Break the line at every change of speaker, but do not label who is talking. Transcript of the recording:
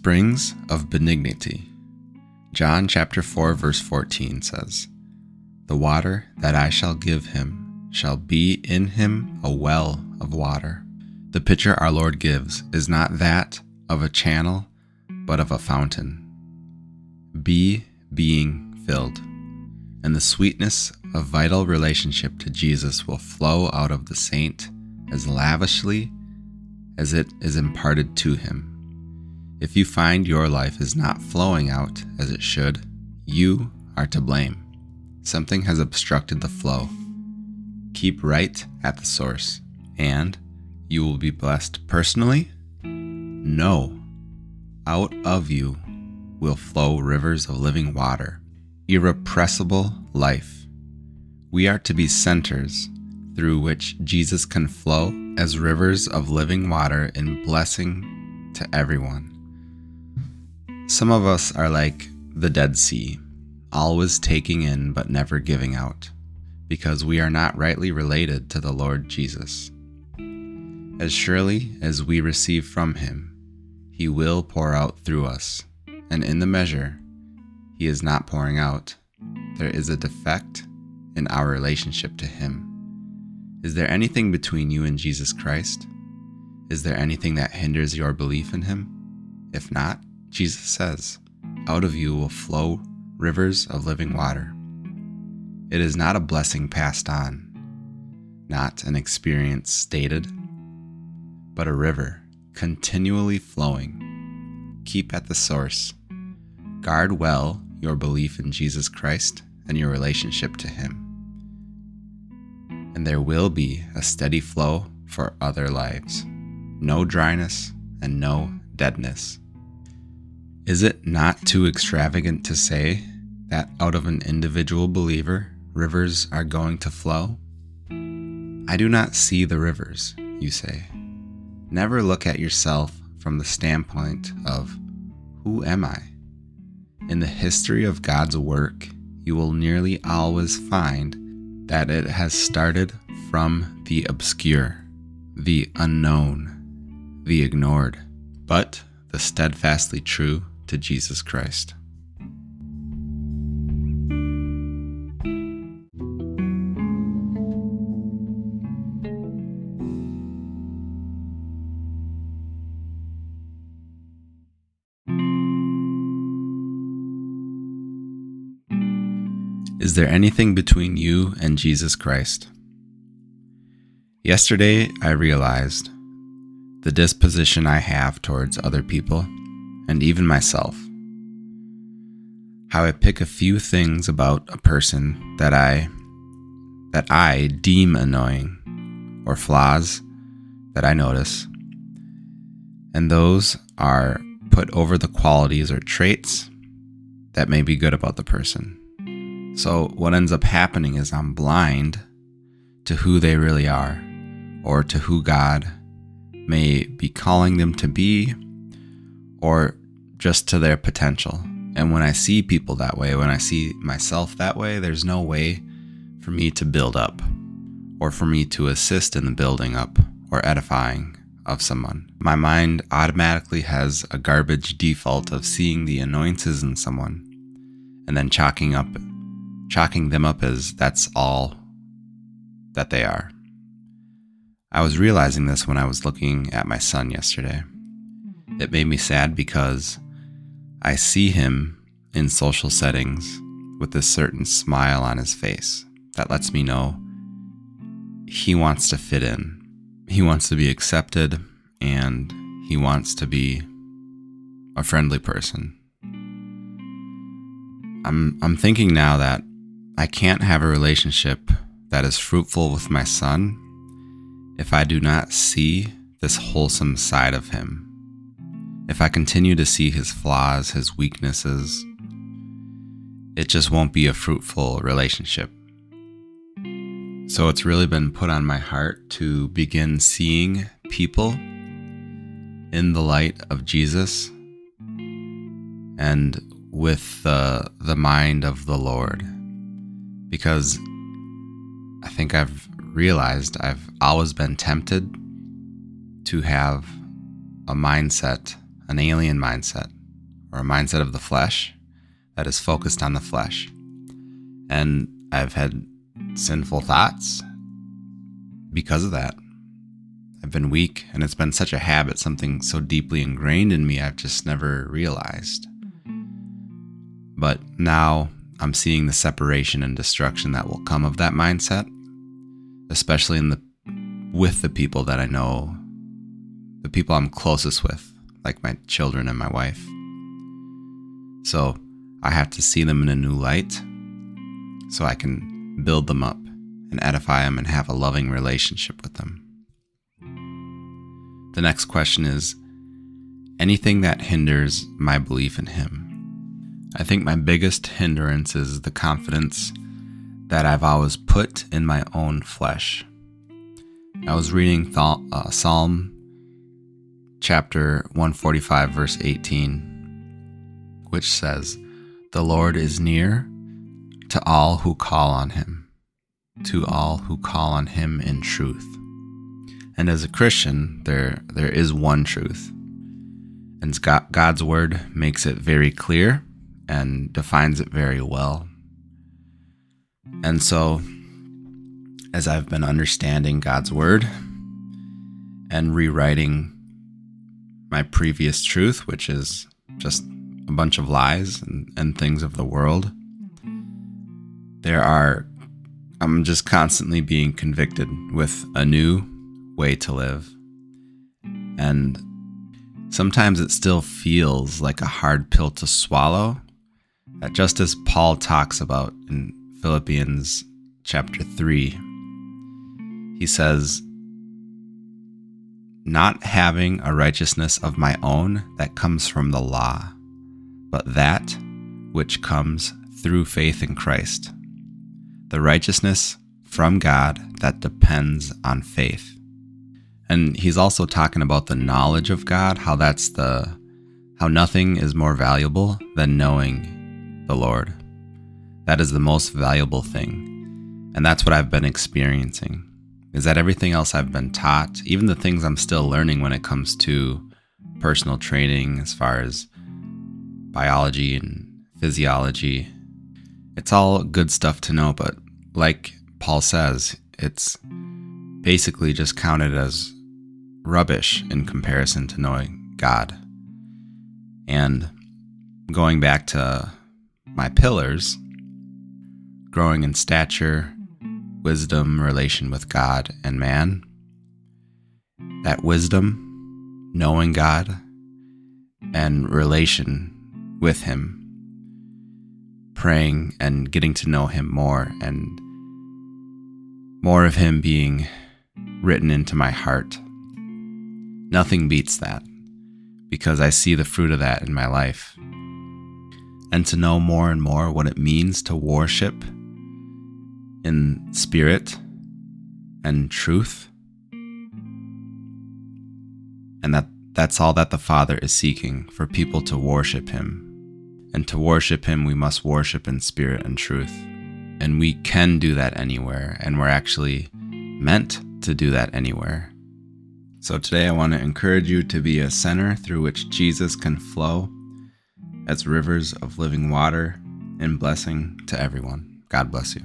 Springs of benignity. John chapter 4 verse 14 says, "The water that I shall give him shall be in him a well of water." The picture our Lord gives is not that of a channel, but of a fountain. Be being filled, and the sweetness of vital relationship to Jesus will flow out of the saint as lavishly as it is imparted to him. If you find your life is not flowing out as it should, you are to blame. Something has obstructed the flow. Keep right at the source, and you will be blessed personally. No, out of you will flow rivers of living water, irrepressible life. We are to be centers through which Jesus can flow as rivers of living water in blessing to everyone. Some of us are like the Dead Sea, always taking in but never giving out, because we are not rightly related to the Lord Jesus. As surely as we receive from Him, He will pour out through us, and in the measure He is not pouring out, there is a defect in our relationship to Him. Is there anything between you and Jesus Christ? Is there anything that hinders your belief in Him? If not, Jesus says, Out of you will flow rivers of living water. It is not a blessing passed on, not an experience stated, but a river continually flowing. Keep at the source. Guard well your belief in Jesus Christ and your relationship to Him. And there will be a steady flow for other lives. No dryness and no deadness. Is it not too extravagant to say that out of an individual believer, rivers are going to flow? I do not see the rivers, you say. Never look at yourself from the standpoint of, Who am I? In the history of God's work, you will nearly always find that it has started from the obscure, the unknown, the ignored, but the steadfastly true to Jesus Christ. Is there anything between you and Jesus Christ? Yesterday, I realized the disposition I have towards other people and even myself. How I pick a few things about a person that I that I deem annoying or flaws that I notice. And those are put over the qualities or traits that may be good about the person. So, what ends up happening is I'm blind to who they really are or to who God may be calling them to be or just to their potential. And when I see people that way, when I see myself that way, there's no way for me to build up or for me to assist in the building up or edifying of someone. My mind automatically has a garbage default of seeing the annoyances in someone and then chalking up chalking them up as that's all that they are. I was realizing this when I was looking at my son yesterday. It made me sad because I see him in social settings with a certain smile on his face that lets me know he wants to fit in. He wants to be accepted and he wants to be a friendly person. I'm I'm thinking now that I can't have a relationship that is fruitful with my son if I do not see this wholesome side of him if I continue to see his flaws, his weaknesses, it just won't be a fruitful relationship. So it's really been put on my heart to begin seeing people in the light of Jesus and with the, the mind of the Lord. Because I think I've realized I've always been tempted to have a mindset an alien mindset or a mindset of the flesh that is focused on the flesh. And I've had sinful thoughts because of that. I've been weak, and it's been such a habit, something so deeply ingrained in me, I've just never realized. But now I'm seeing the separation and destruction that will come of that mindset, especially in the with the people that I know, the people I'm closest with, like my children and my wife. So I have to see them in a new light so I can build them up and edify them and have a loving relationship with them. The next question is anything that hinders my belief in Him. I think my biggest hindrance is the confidence that I've always put in my own flesh. I was reading uh, Psalm chapter 145, verse 18, which says, The Lord is near to all who call on him, to all who call on him in truth. And as a Christian, there, there is one truth. And God's word makes it very clear and defines it very well. And so, as I've been understanding God's word and rewriting my previous truth, which is just a bunch of lies and, and things of the world, there are, I'm just constantly being convicted with a new way to live. And sometimes it still feels like a hard pill to swallow. That just as Paul talks about in Philippians chapter 3, he says, Not having a righteousness of my own that comes from the law, but that which comes through faith in Christ, the righteousness from God that depends on faith. And he's also talking about the knowledge of God, how that's the how nothing is more valuable than knowing the Lord. That is the most valuable thing. And that's what I've been experiencing is that everything else I've been taught, even the things I'm still learning when it comes to personal training, as far as biology and physiology, it's all good stuff to know. But like Paul says, it's basically just counted as rubbish in comparison to knowing God. And going back to my pillars, growing in stature, wisdom, relation with God and man. That wisdom, knowing God, and relation with Him, praying and getting to know Him more, and more of Him being written into my heart. Nothing beats that because I see the fruit of that in my life. And to know more and more what it means to worship in spirit and truth. And that that's all that the Father is seeking for people to worship him. And to worship him, we must worship in spirit and truth. And we can do that anywhere, and we're actually meant to do that anywhere. So today I want to encourage you to be a center through which Jesus can flow as rivers of living water and blessing to everyone. God bless you.